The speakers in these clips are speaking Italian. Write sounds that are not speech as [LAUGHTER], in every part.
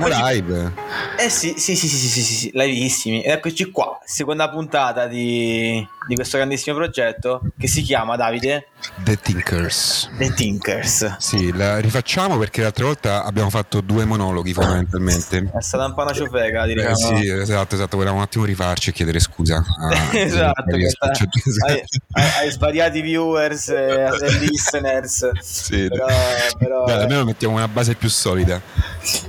siamo live. Eh sì, sì, sì, sì, sì, sì, sì, liveissimi. Ed eccoci qua, seconda puntata di, di questo grandissimo progetto che si chiama Davide The Thinkers. The Thinkers. Sì, la rifacciamo perché l'altra volta abbiamo fatto due monologhi fondamentalmente. È stata un po' una ciofeca, direi. Eh, sì, esatto, esatto, volevamo un attimo rifarci e chiedere scusa. A, [LAUGHS] esatto, sta, ai, ai, ai svariati viewers eh, e, listeners. Sì, però, però, Beh, almeno mettiamo una base più solida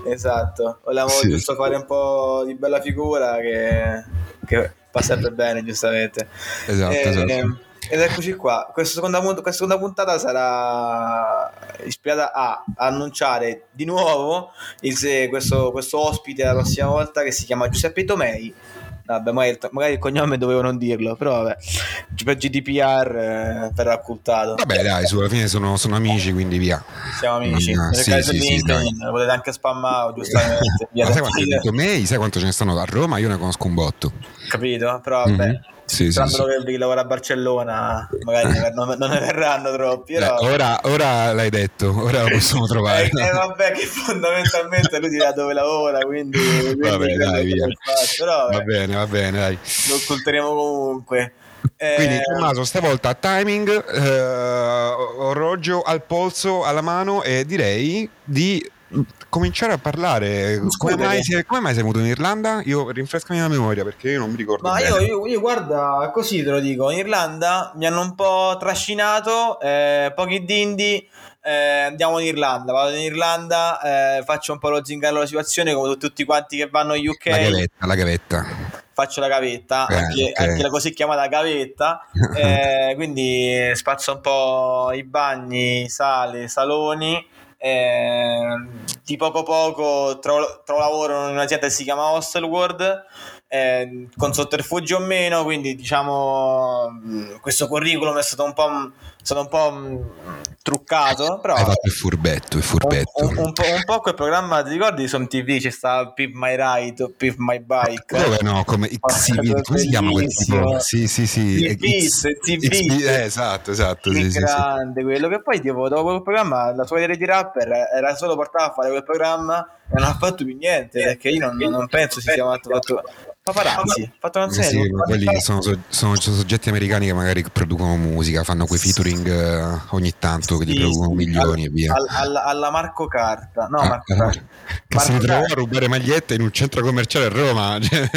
esatto, volevamo Sì. giusto fare un po' di bella figura che, che sempre bene, giustamente. Esatto, Eh, esatto. Ed eccoci qua, questa seconda, questa seconda puntata sarà ispirata a annunciare di nuovo il, questo, questo ospite la prossima volta che si chiama Giuseppe Tomei. Vabbè, magari, il- magari il cognome dovevo non dirlo, però vabbè, per GDPR eh, verrà occultato. Vabbè, dai, su, alla fine sono, sono amici, quindi via. Siamo amici. Nel sì, sì, sì, LinkedIn, lo potete anche spammare, [LAUGHS] giustamente. Ma sai da- quanto May? Sai quanto ce ne stanno a Roma? Io ne conosco un botto. Capito? Però vabbè. Mhm. Sì, sì, Sperando sì. che chi lavora a Barcellona magari non, non ne verranno troppi. Eh, Però... ora, ora l'hai detto, ora lo possiamo trovare. Eh, eh, vabbè, che fondamentalmente lui dirà dove lavora, quindi, [LAUGHS] quindi Vabbè, dai, che via. Però Va bene, va bene, dai. lo occulteremo comunque. Eh, Quindi Tommaso, stavolta timing, eh, orologio al polso, alla mano e direi di cominciare a parlare. Come mai, sei, come mai sei venuto in Irlanda? Io rinfrescami la memoria perché io non mi ricordo. Ma io, io- io, guarda, così te lo dico, in Irlanda mi hanno un po' trascinato, eh, pochi dindi, eh, andiamo in Irlanda, vado in Irlanda, eh, faccio un po' lo zingaro della situazione come tutti quanti che vanno in UK. La gavetta, la gavetta. faccio la gavetta, Eh, anche, ok. anche la così chiamata gavetta, [LAUGHS] eh, quindi spazzo un po' i bagni, sale, saloni. Eh, di poco poco trovo, lavoro in un'azienda che si chiama Hostelworld eh, con sotterfugi o meno quindi diciamo questo curriculum è stato un po', è stato un po' mh, truccato però Hai fatto il furbetto, il furbetto. un, un- un po', un po' quel programma ti ricordi su MTV c'è sta Pip My Ride o Pip My Bike Dove no? Come XCV, come si chiama quel tipo? Sì, sì, sì. X- X- TV. XB, eh, esatto, esatto. Sì, sì, sì. grande quello che poi tipo dopo quel programma la sua idea di rapper era solo portata a fare quel programma e non ha fatto più niente perché io non, non penso si sia fatto, fatto paparazzi ha fatto una Sì, serie sì, quelli sono, so- sono soggetti americani che magari producono musica, fanno quei featuring eh, ogni tanto che gli Sì, producono sì, milioni al- e via. al- alla, alla Marco Carta no Ah, Marco eh, Carta che si Marco ritrovò a rubare magliette in un centro commerciale a Roma. [LAUGHS] cioè.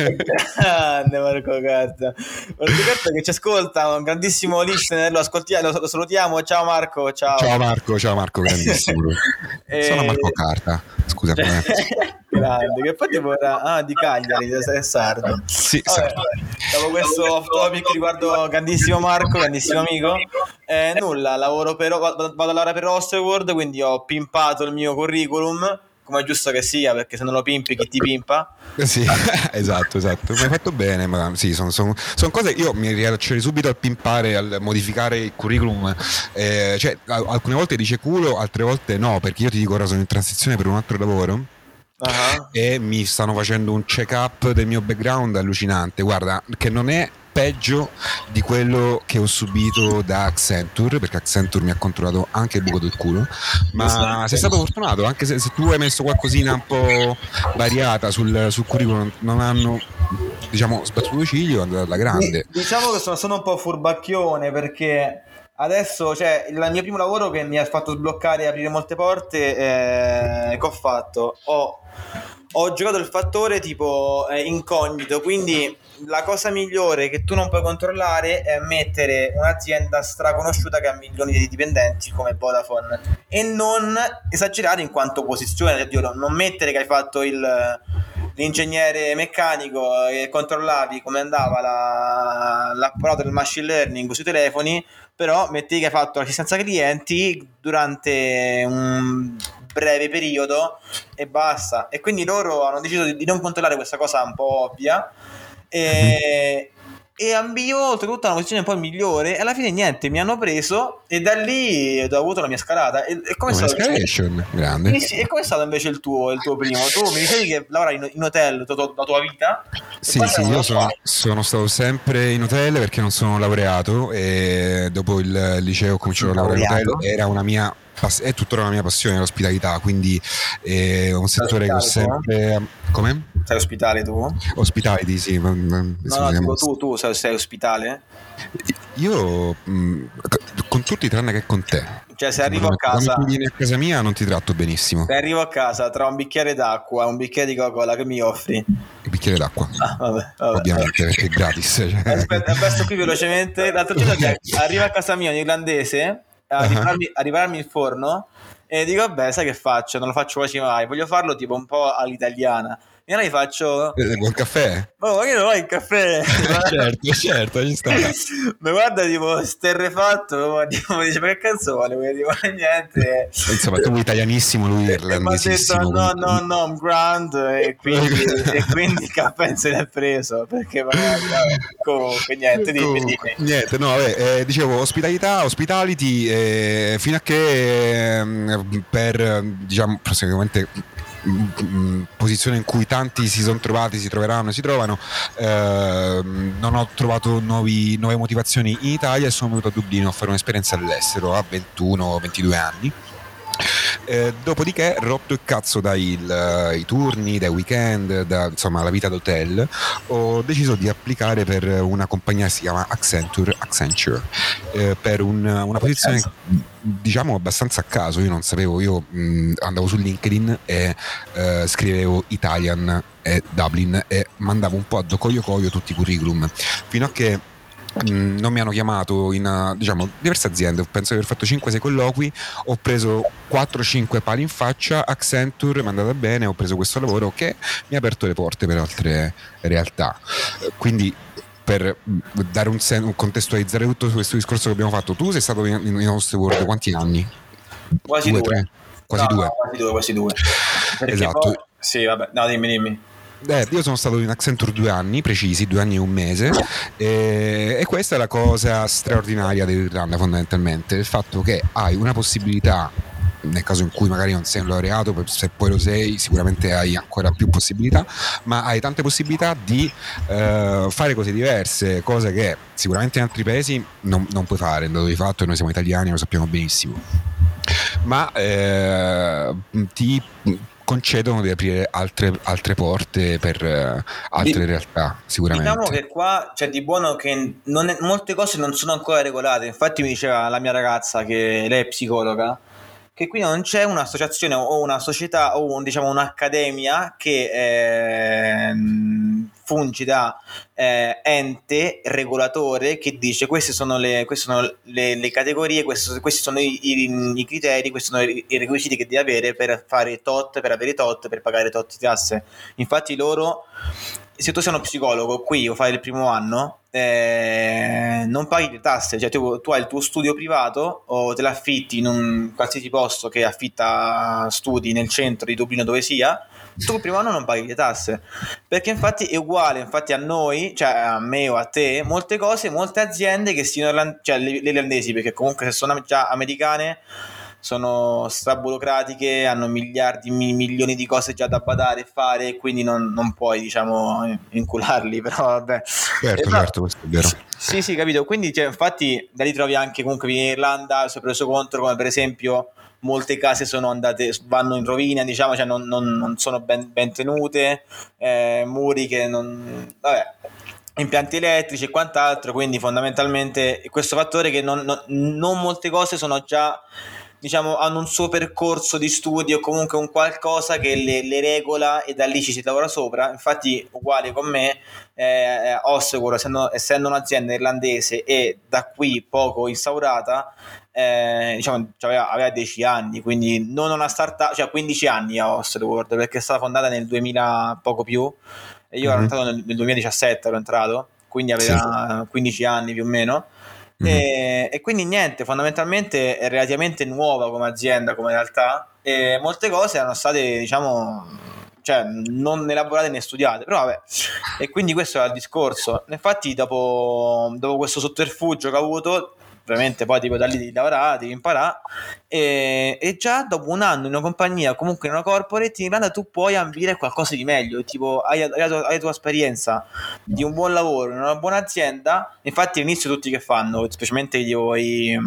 grande Marco Carta Marco Carta che ci ascolta un grandissimo listener lo, ascoltiamo, lo, salutiamo ciao Marco ciao, ciao Marco, ciao Marco, grandissimo. [LAUGHS] Eh, Sono Marco Carta, scusa. [LAUGHS] eh. grande che poi tipo era ah, di Cagliari è sardo Sì, Vabbè, dopo questo off topic riguardo grandissimo Marco, grandissimo amico, eh, nulla, lavoro per, vado, a lavorare per Hostelworld, quindi ho pimpato il mio curriculum, come è giusto che sia, perché se non lo pimpi chi ti pimpa? Eh Sì, [LAUGHS] esatto, esatto. Mi hai fatto bene, ma sì, sono, sono- sono cose. Io mi riallaccerei subito al pimpare, al modificare il curriculum. eh, cioè, al- alcune volte dice culo, altre volte no, perché io ti dico ora sono in transizione per un altro lavoro. Ah, e mi stanno facendo un check up del mio background allucinante. Guarda, che non è peggio di quello che ho subito da Accenture, perché Accenture mi ha controllato anche il buco del culo. Ma Esatto. sei stato fortunato, anche se, se tu hai messo qualcosina un po' variata sul, sul curriculum, non hanno diciamo sbattuto ciglio, è andata alla grande. Diciamo che sono, sono un po' furbacchione perché adesso, cioè, il mio primo lavoro che mi ha fatto sbloccare e aprire molte porte, eh, che ho fatto? Ho, ho giocato il fattore tipo eh, incognito, quindi la cosa migliore che tu non puoi controllare è mettere un'azienda straconosciuta che ha milioni di dipendenti come Vodafone e non esagerare in quanto posizione, no, non mettere che hai fatto il, l'ingegnere meccanico e controllavi come andava la, l'apparato del machine learning sui telefoni, però metti che hai fatto l'assistenza clienti durante un breve periodo e basta. E quindi loro hanno deciso di, non controllare questa cosa un po' ovvia. E, e ambio oltretutto a una posizione un po' migliore e alla fine niente mi hanno preso e da lì ho avuto la mia scalata e, e come è stato escalation, grande. Sì, sì, e com'è stato invece il tuo, il tuo primo? Tu mi dicevi che lavoravi in, in hotel tutta la tua vita? Sì, E sì, io sono, sono stato sempre in hotel perché non sono laureato e dopo il liceo ho cominciato a lavorare in hotel, era una mia è tuttora la mia passione l'ospitalità, quindi è un settore che ho sempre... Come? Sei ospitale tu? Ospitality, sì. No, no, tu, tu sei, sei ospitale? Io mh, con tutti tranne che con te. Cioè, se arrivo a casa. Quando vieni a casa mia non ti tratto benissimo. Se arrivo a casa tra un bicchiere d'acqua e un bicchiere di Coca-Cola, che mi offri? Un bicchiere d'acqua. Ah, vabbè, vabbè, Ovviamente, perché è gratis. Cioè. Aspetta, questo qui velocemente. L'altro giorno [LAUGHS] arriva a casa mia un irlandese a ripararmi, uh-huh. a il forno e dico, vabbè, sai che faccio? Non lo faccio quasi mai. Voglio farlo tipo un po' all'italiana. E allora gli faccio. Buon caffè? Oh, io non ho il caffè. [LAUGHS] certo, certo, ci sta. [LAUGHS] Ma guarda, tipo, sterrefatto. Tipo, dice, ma che cazzo vuole? Dico, niente. Insomma, tu italianissimo, lui irlandesissimo. Mi ha detto, no, no, no, I'm grand. E [LAUGHS] quindi, e quindi il caffè se l'è preso. Perché magari, comunque, niente, dimmi, dimmi. Niente, no, vabbè, eh, dicevo, ospitalità, hospitality, eh, fino a che eh, per, diciamo, praticamente posizione in cui tanti si sono trovati, si troveranno, si trovano. Eh, non ho trovato nuovi, nuove motivazioni in Italia e sono venuto a Dublino a fare un'esperienza all'estero a 21-22 anni. Eh, dopodiché, rotto il cazzo dai il, turni, dai weekend, da, insomma la vita d'hotel, ho deciso di applicare per una compagnia che si chiama Accenture, Accenture eh, per un, una posizione diciamo abbastanza a caso. Io non sapevo, io mh, andavo su LinkedIn e eh, scrivevo Italian e Dublin e mandavo un po' a Docoio Coio tutti i curriculum fino a che Mm, non mi hanno chiamato in uh, diciamo, diverse aziende, penso di aver fatto 5-6 colloqui, ho preso 4-5 pali in faccia, Accenture mi è andata bene, ho preso questo lavoro che mi ha aperto le porte per altre realtà. Quindi per mm, dare un, sen- contestualizzare tutto questo discorso che abbiamo fatto, tu sei stato in, in Host World quanti anni? Quasi due. due. Quasi, no, due. No, quasi due. Quasi due. esatto. Poi... Sì, vabbè, no, dimmi, dimmi. Eh, io sono stato in Accenture due anni precisi, due anni e un mese, e, e questa è la cosa straordinaria dell'Irlanda fondamentalmente, il fatto che hai una possibilità nel caso in cui magari non sei un laureato, se poi lo sei sicuramente hai ancora più possibilità, ma hai tante possibilità di eh, fare cose diverse, cose che sicuramente in altri paesi non, non puoi fare, dato di fatto noi siamo italiani, lo sappiamo benissimo, ma eh, ti concedono di aprire altre, altre porte per uh, altre di, realtà, sicuramente. Diciamo che qua c'è di buono che è, molte cose non sono ancora regolate. Infatti, mi diceva la mia ragazza che lei è psicologa che qui non c'è un'associazione o una società o un, diciamo un'accademia che eh, fungi da eh, ente regolatore che dice queste sono le, queste sono le, le categorie, questi, questi sono i, i, i, criteri, questi sono i, i, requisiti che devi avere per fare tot, per avere tot, per pagare tot di tasse. Infatti loro, se tu sei uno psicologo qui o fai il primo anno, eh, non paghi le tasse, cioè tu, tu, hai il tuo studio privato o te l'affitti in un qualsiasi posto che affitta studi nel centro di Dublino dove sia, tu il primo anno non paghi le tasse, perché infatti è uguale, infatti a noi, cioè a me o a te, molte cose, molte aziende che siano, cioè le, le irlandesi, perché comunque se sono già americane sono straburocratiche, hanno miliardi, milioni di cose già da badare e fare, quindi non, non puoi, diciamo, incularli, [LAUGHS] però vabbè. Certo, esatto. certo, questo è vero. Sì, sì, capito. Quindi, cioè, infatti, da lì trovi anche comunque in Irlanda, si è preso contro, come per esempio molte case sono andate, vanno in rovina, diciamo, cioè non, non, non sono ben, ben tenute, eh, muri che non... Vabbè, impianti elettrici e quant'altro, quindi fondamentalmente questo fattore che non, non molte cose sono già diciamo, hanno un suo percorso di studio o comunque un qualcosa che le, le, regola e da lì ci si lavora sopra. Infatti, uguale con me, eh, Ossegur, essendo, essendo un'azienda irlandese e da qui poco instaurata, eh, diciamo, aveva, aveva 10 anni, quindi non una startup, cioè 15 anni a Ossegur, perché è stata fondata nel 2000, poco più, e io mm-hmm. ero entrato nel, nel 2017, ero entrato, quindi aveva sì. 15 anni più o meno. Mm-hmm. E, e, quindi niente, fondamentalmente è relativamente nuova come azienda, come realtà, e molte cose erano state, diciamo, cioè non elaborate né studiate, però vabbè, e quindi questo era il discorso. Infatti, dopo, dopo questo sotterfugio che ho avuto, ovviamente poi tipo da lì devi lavorare, devi imparare. E, e, già dopo un anno in una compagnia, comunque in una corporate in Irlanda tu puoi ambire qualcosa di meglio, tipo hai, hai, la tua, hai la tua esperienza di un buon lavoro in una buona azienda, infatti all'inizio tutti che fanno, specialmente io, i,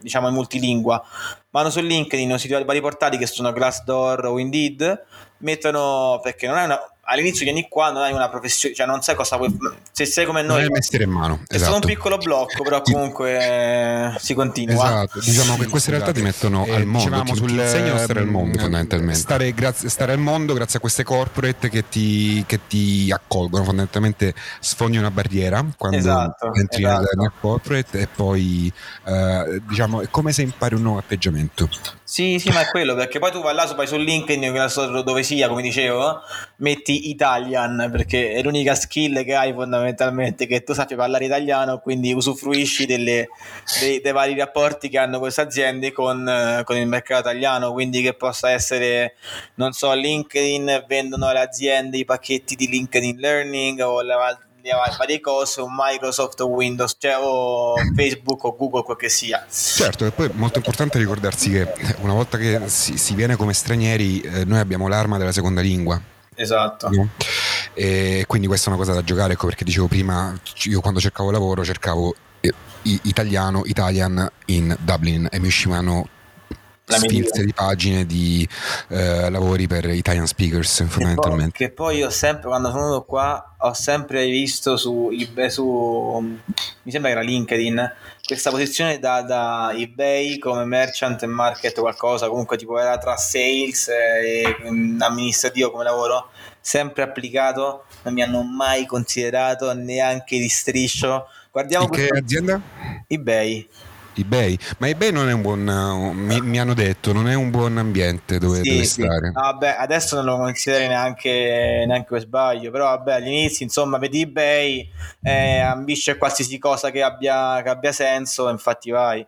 diciamo i multilingua, vanno su LinkedIn o siti vari portali che sono Glassdoor o Indeed, mettono perché non è una all'inizio di anni qua non hai una professione, cioè non sai cosa vuoi se sei come noi. Non hai mestiere in mano. È esatto. stato un piccolo blocco, però comunque eh, si continua. Esatto, diciamo che queste realtà ti mettono eh, al mondo, ti, sul, insegnano a stare al mondo fondamentalmente. Stare, grazie, stare, al mondo grazie a queste corporate che ti, che ti accolgono, fondamentalmente sfondi una barriera quando esatto, entri esatto. nel corporate e poi eh, diciamo è come se impari un nuovo atteggiamento. Sì, sì, ma è quello, perché poi tu vai là, vai su LinkedIn, dove sia, come dicevo, metti Italian, perché è l'unica skill che hai fondamentalmente, che tu sappia parlare italiano, quindi usufruisci delle, dei, dei, vari rapporti che hanno queste aziende con, con, il mercato italiano, quindi che possa essere, non so, LinkedIn, vendono alle aziende i pacchetti di LinkedIn Learning o la, varie cose, o Microsoft o Windows, cioè o Facebook o Google, quel che sia. Certo, e poi è molto importante ricordarsi che una volta che si, si viene come stranieri, eh, noi abbiamo l'arma della seconda lingua. Esatto. No? E quindi questa è una cosa da giocare, ecco perché dicevo prima, io quando cercavo lavoro cercavo eh, italiano, Italian in Dublin e mi uscivano sfilze di pagine di eh, lavori per Italian speakers fondamentalmente. Che poi, che poi io sempre quando sono venuto qua ho sempre visto su, eBay, su mi sembra che era LinkedIn questa posizione da, da, eBay come merchant e market qualcosa comunque tipo era tra sales e amministrativo come lavoro sempre applicato non mi hanno mai considerato neanche di striscio guardiamo In che azienda? eBay eBay, ma eBay non è un buon, mi, mi hanno detto, non è un buon ambiente dove, sì, dove sì. stare. Vabbè, adesso non lo consideri neanche, neanche per sbaglio, però vabbè, all'inizio insomma vedi eBay, eh, ambisce qualsiasi cosa che abbia, che abbia senso, infatti vai.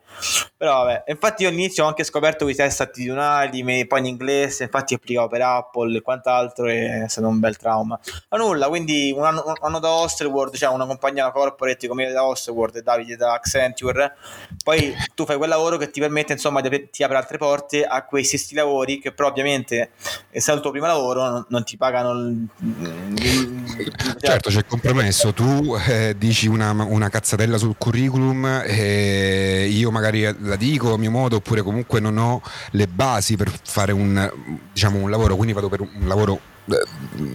Però vabbè, infatti io all'inizio ho anche scoperto quei test attitudinali, poi in inglese, infatti applicavo per Apple e quant'altro e è stato un bel trauma. Ma nulla, quindi un anno, un anno da Osterworld, cioè una compagnia corporate come da Osterworld e Davide da Accenture, poi poi tu fai quel lavoro che ti permette, insomma, di, ti apre altre porte a quei stessi lavori che però ovviamente, essendo il tuo primo lavoro, non, non ti pagano... Il, certo, c'è il compromesso, tu eh, dici una, una, cazzatella sul curriculum e io magari la dico a mio modo oppure comunque non ho le basi per fare un, diciamo, un lavoro, quindi vado per un lavoro eh,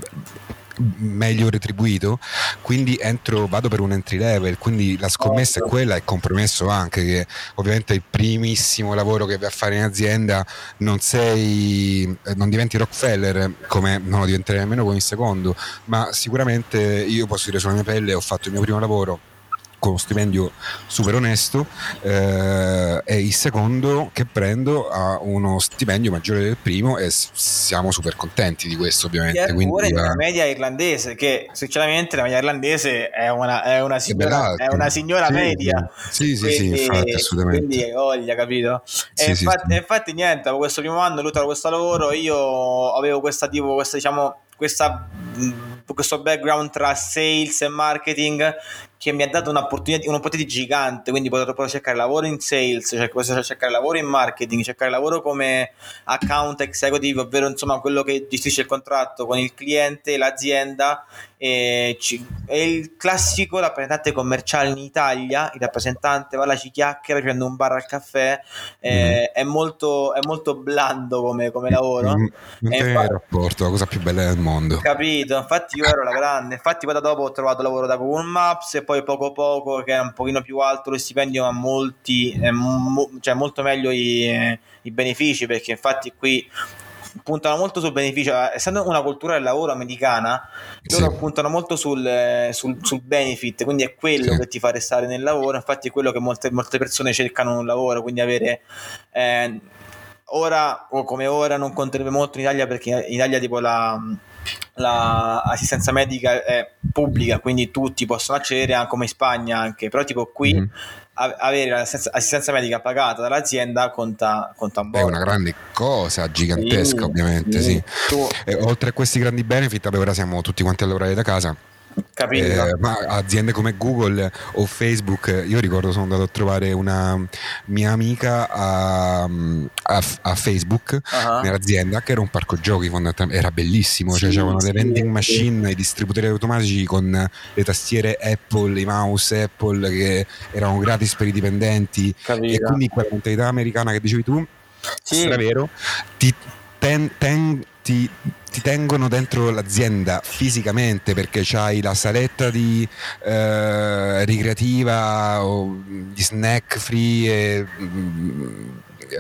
meglio retribuito quindi entro, vado per un entry level quindi la scommessa è quella e compromesso anche che ovviamente il primissimo lavoro che vai a fare in azienda non sei eh, non diventi Rockefeller come non lo diventerei nemmeno con il secondo ma sicuramente io posso dire sulla mia pelle ho fatto il mio primo lavoro con uno stipendio super onesto eh, e il secondo che prendo ha uno stipendio maggiore del primo e siamo super contenti di questo ovviamente. E Quindi, la... la media irlandese che sinceramente la media irlandese è una, è una signora, è una signora sì, media. Sì, sì, quindi, sì, infatti assolutamente. Quindi voglia, capito? Sì, e sì, infatti, infatti niente, questo primo anno lui questo lavoro io avevo questa tipo, questa diciamo, questa questo background tra sales e marketing che mi ha dato un'opportunità, un'opportunità gigante, quindi potrò cercare lavoro in sales, cioè potrò cercare lavoro in marketing, cercare lavoro come account executive, ovvero insomma quello che gestisce il contratto con il cliente, l'azienda e ci, è il classico rappresentante commerciale in Italia, il rappresentante va là, ci chiacchiera, prende un bar al caffè, eh, mm. è, molto, è molto blando come, come lavoro. Mm, non è il rapporto, la cosa più bella del mondo. Capito, infatti io ero la grande, infatti poi da dopo ho trovato lavoro da Google Maps e poi poi poco poco che è un pochino più alto lo stipendio ma molti mo, cioè molto meglio i, i benefici perché infatti qui puntano molto sul beneficio, essendo una cultura del lavoro americana, loro sì. puntano molto sul, sul, sul, benefit, quindi è quello sì. che ti fa restare nel lavoro, infatti è quello che molte, molte persone cercano un lavoro, quindi avere... Eh, ora o come ora non conterebbe molto in Italia perché in Italia tipo la l'assistenza la medica è pubblica, quindi tutti possono accedere, anche come in Spagna anche, però tipo qui mm. avere l'assistenza medica pagata dall'azienda conta, conta un po'. È una grande cosa, gigantesca sì, ovviamente, sì. sì. E, oltre a questi grandi benefit, ora siamo tutti quanti a lavorare da casa eh, ma aziende come Google o Facebook, io ricordo sono andato a trovare una mia amica a, a, a Facebook uh-huh. nell'azienda che era un parco giochi era bellissimo, cioè sì, cioè c'erano sì, le vending machine, sì. i distributori automatici con le tastiere Apple, i mouse Apple che erano gratis per i dipendenti Capito. e quindi quella mentalità americana che dicevi tu sì. stravero, ti, ten, ten, ti, ti tengono dentro l'azienda fisicamente perché c'hai la saletta di eh, ricreativa o di snack free e mm,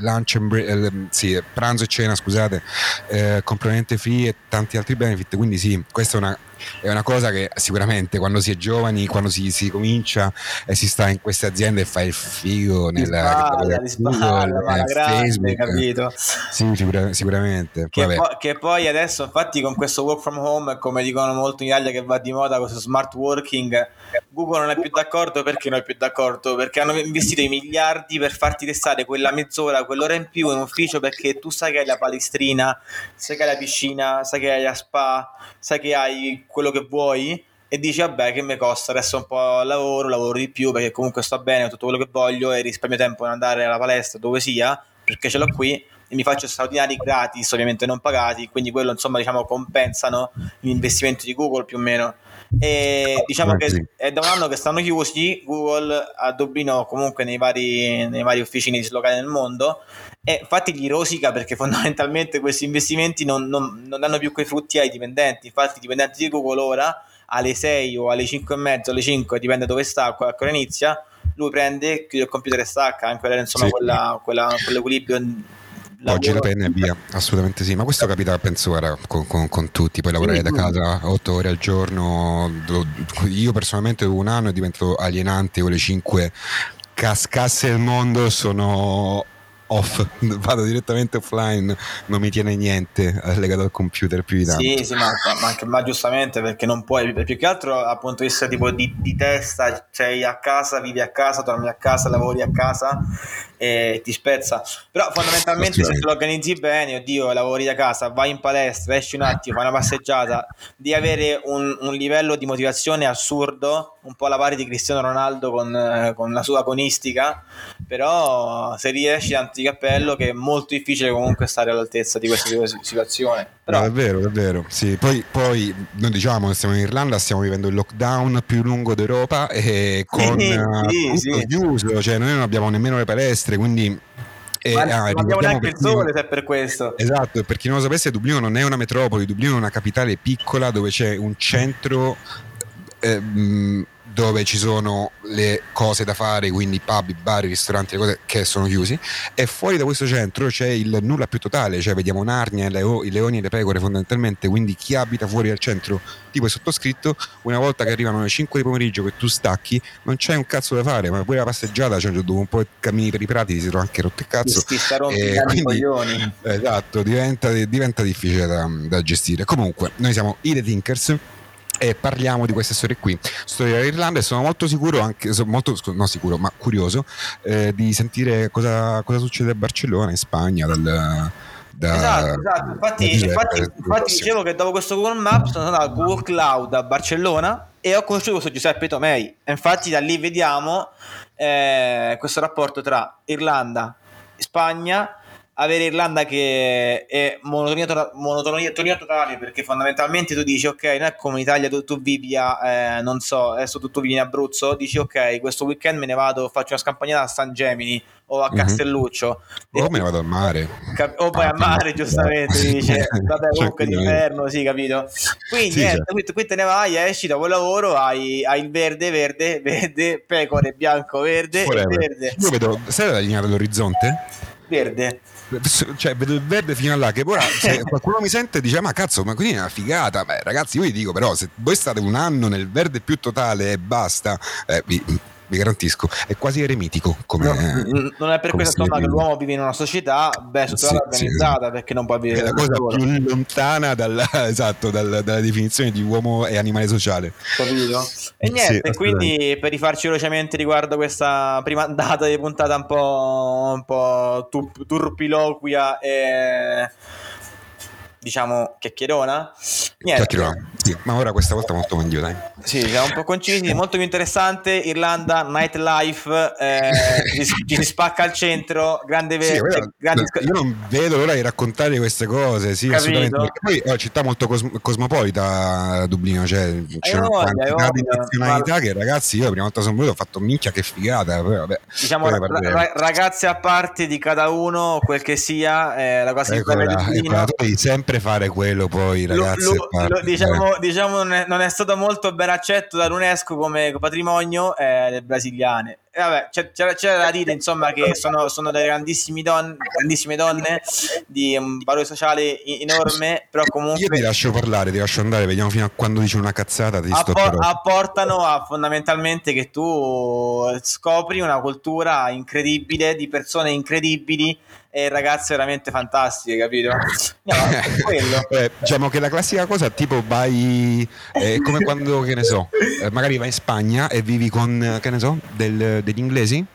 lunch and break, eh, sì, pranzo e cena, scusate, eh, completamente free e tanti altri benefit. Quindi sì, questa è una, è una cosa che sicuramente quando si è giovani, quando si, si comincia e si sta in queste aziende e fai il figo nella spalla, spalla, Google, eh, grande, Facebook, capito? Sì, sicura, sicuramente. Che, po- che, poi adesso, infatti, con questo work from home, come dicono molto in Italia che va di moda, questo smart working, Google non è più d'accordo perché non è più d'accordo? Perché hanno investito i miliardi per farti restare quella mezz'ora, quell'ora in più in ufficio perché tu sai che hai la palestrina, sai che hai la piscina, sai che hai la spa, sai che hai quello che vuoi e dici vabbè che mi costa adesso un po' lavoro, lavoro di più perché comunque sto bene, ho tutto quello che voglio e risparmio tempo per andare alla palestra dove sia perché ce l'ho qui e mi faccio straordinari gratis, ovviamente non pagati, quindi quello insomma diciamo compensano gli investimenti di Google più o meno e diciamo che è da un anno che stanno chiusi Google a Dublino comunque nei vari, nei vari officini dislocati nel mondo. E infatti gli rosica perché [LAUGHS] fondamentalmente questi investimenti non, non, non danno più quei frutti ai dipendenti. Infatti i dipendenti di Google ora alle 6 o alle 5 e mezzo alle 5 dipende dove sta, a che inizia lui prende, chiude il computer e stacca anche per insomma sì. quella, quella, quell'equilibrio Oggi la penna e via, assolutamente sì, ma questo capita penso era con, con, con tutti, poi lavorare da casa 8 ore al giorno, io personalmente un anno è diventato alienante con le 5 cascasse il mondo sono off, [LAUGHS] vado direttamente offline, non mi tiene niente legato al computer più di tanto. Sì, sì, ma, ma, ma giustamente perché non puoi, più che altro dal punto di vista tipo di, di testa, sei a casa, vivi a casa, torni a casa, lavori a casa e ti spezza. Però fondamentalmente se te lo organizzi bene, oddio, lavori da casa, vai in palestra, esci un attimo, fai una passeggiata, di avere un, un livello di motivazione assurdo, un po' alla pari di Cristiano Ronaldo con, con la sua agonistica, però se riesci tanto di cappello che è molto difficile comunque stare all'altezza di questa situazione. Però... No, è vero, è vero. Sì, poi, poi noi diciamo che siamo in Irlanda, stiamo vivendo il lockdown più lungo d'Europa e [LAUGHS] con sì, sì, sì. chiuso, cioè noi non abbiamo nemmeno le palestre, quindi e, Ma ah, abbiamo neanche il sole se è per questo. Esatto, per chi non lo sapesse, Dublino non è una metropoli, Dublino è una capitale piccola dove c'è un centro eh, dove ci sono le cose da fare, quindi pub, bar, ristoranti, le cose che sono chiusi, e fuori da questo centro c'è il nulla più totale, cioè vediamo Narnia, i leoni e le pecore fondamentalmente, quindi chi abita fuori dal centro, tipo è sottoscritto, una volta che arrivano le 5 di pomeriggio che tu stacchi, non c'è un cazzo da fare, ma pure la passeggiata, cioè dopo un po' cammini per i prati, si trova anche rotto il cazzo. E quindi, [LAUGHS] esatto, diventa, diventa difficile da, da gestire. Comunque, noi siamo i The Thinkers e parliamo di queste storie qui, storia dell'Irlanda e sono molto sicuro, anche, molto, no sicuro, ma curioso eh, di sentire cosa, cosa, succede a Barcellona, in Spagna, dal, da, esatto, esatto. Infatti, infatti, infatti dicevo che dopo questo Google Maps sono andato al Google Cloud a Barcellona e ho conosciuto questo Giuseppe Tomei. E infatti da lì vediamo eh, questo rapporto tra Irlanda, Spagna avere Irlanda che è monotonia, to- monotonia totale perché fondamentalmente tu dici ok non è come in Italia tu, tu vivi a eh, non so adesso tu, tu, vivi in Abruzzo dici ok questo weekend me ne vado faccio una scampagnata a San Gemini o a mhm. Castelluccio mm-hmm. o me ne vado al mare Cap- o poi ah, al mare giustamente dice [LAUGHS] vabbè comunque d'inverno sì capito quindi sì, niente, certo. qui, qui, te ne vai esci dopo il lavoro hai, hai il verde verde [LAUGHS] verde pecore bianco verde verde io vedo sai la linea dell'orizzonte? verde cioè vedo il verde fino a là che ora se [LAUGHS] qualcuno mi sente e dice ma cazzo ma quindi è una figata. Beh ragazzi io vi dico però se voi state un anno nel verde più totale e basta eh, vi, vi garantisco, è quasi eremitico. Come, no, non è per questo che l'uomo vive in una società strutturata sì, organizzata, sì. perché non può vivere. È la cosa più lontana dalla, [LAUGHS] esatto, dalla, dalla, definizione di uomo e animale sociale. Capito? E niente, sì, quindi per rifarci velocemente riguardo questa prima data di puntata un po', un po turpiloquia e diciamo chiacchierona. Niente, Sì, ma ora questa volta molto meglio, dai. Sì, siamo un po' concisi, molto più interessante. Irlanda, nightlife, eh, ci, si spacca al centro, grande Sì, verde. guarda, grandi... io non vedo l'ora di raccontare queste cose, sì, Capito? assolutamente. Perché poi è una città molto cos- cosmopolita Dublino, cioè c'è una quantità di nazionalità che ragazzi, io la prima volta sono venuto ho fatto minchia che figata, poi vabbè. Diciamo ra- ra- ragazze a parte di cada uno, quel che sia, eh, la cosa Ecco, bella di ecco, Dublino. tu devi sempre fare quello poi, Lo- ragazzi. lo- lo- diciamo, diciamo non, è, non è stato molto ben accetto dall'UNESCO come patrimonio eh, brasiliane. E vabbè, c'era, c'era da dire insomma che sono, sono delle don- grandissime donne di un valore sociale enorme, però Io ti comunque lascio parlare, ti lascio andare, vediamo fino a quando dici una cazzata, ti sto appo- però. apportano a fondamentalmente che tu scopri una cultura incredibile di persone incredibili e ragazze veramente fantastiche, capito? No. [LAUGHS] Eh, diciamo che la classica cosa tipo vai è come quando che ne so eh, magari vai in Spagna e vivi con eh, che ne so del- degli inglesi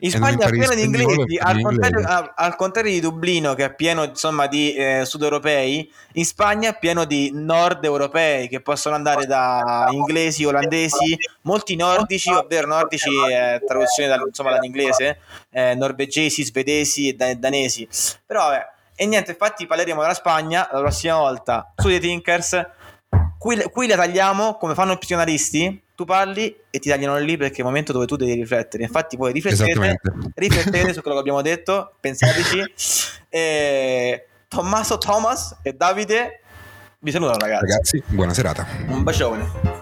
In Spagna è pieno di inglesi, al contrario, inglese. al contrario di Dublino che è pieno insomma di eh, sud europei, in Spagna è pieno di nord europei che possono andare da inglesi, olandesi, molti nordici, ovvero nordici è traduzione dal- insomma, dall'inglese, eh, norvegesi, svedesi e da- danesi. Però vabbè, e niente, infatti parleremo della Spagna la prossima volta su The Thinkers. Qui, qui la tagliamo come fanno i psicanalisti. Tu parli e ti tagliano lì perché è il momento dove tu devi riflettere. Infatti, voi riflettete, riflettete su quello che abbiamo detto, pensateci. [LAUGHS] E Tommaso Thomas e Davide vi salutano, ragazzi. ragazzi buona serata Un bacione.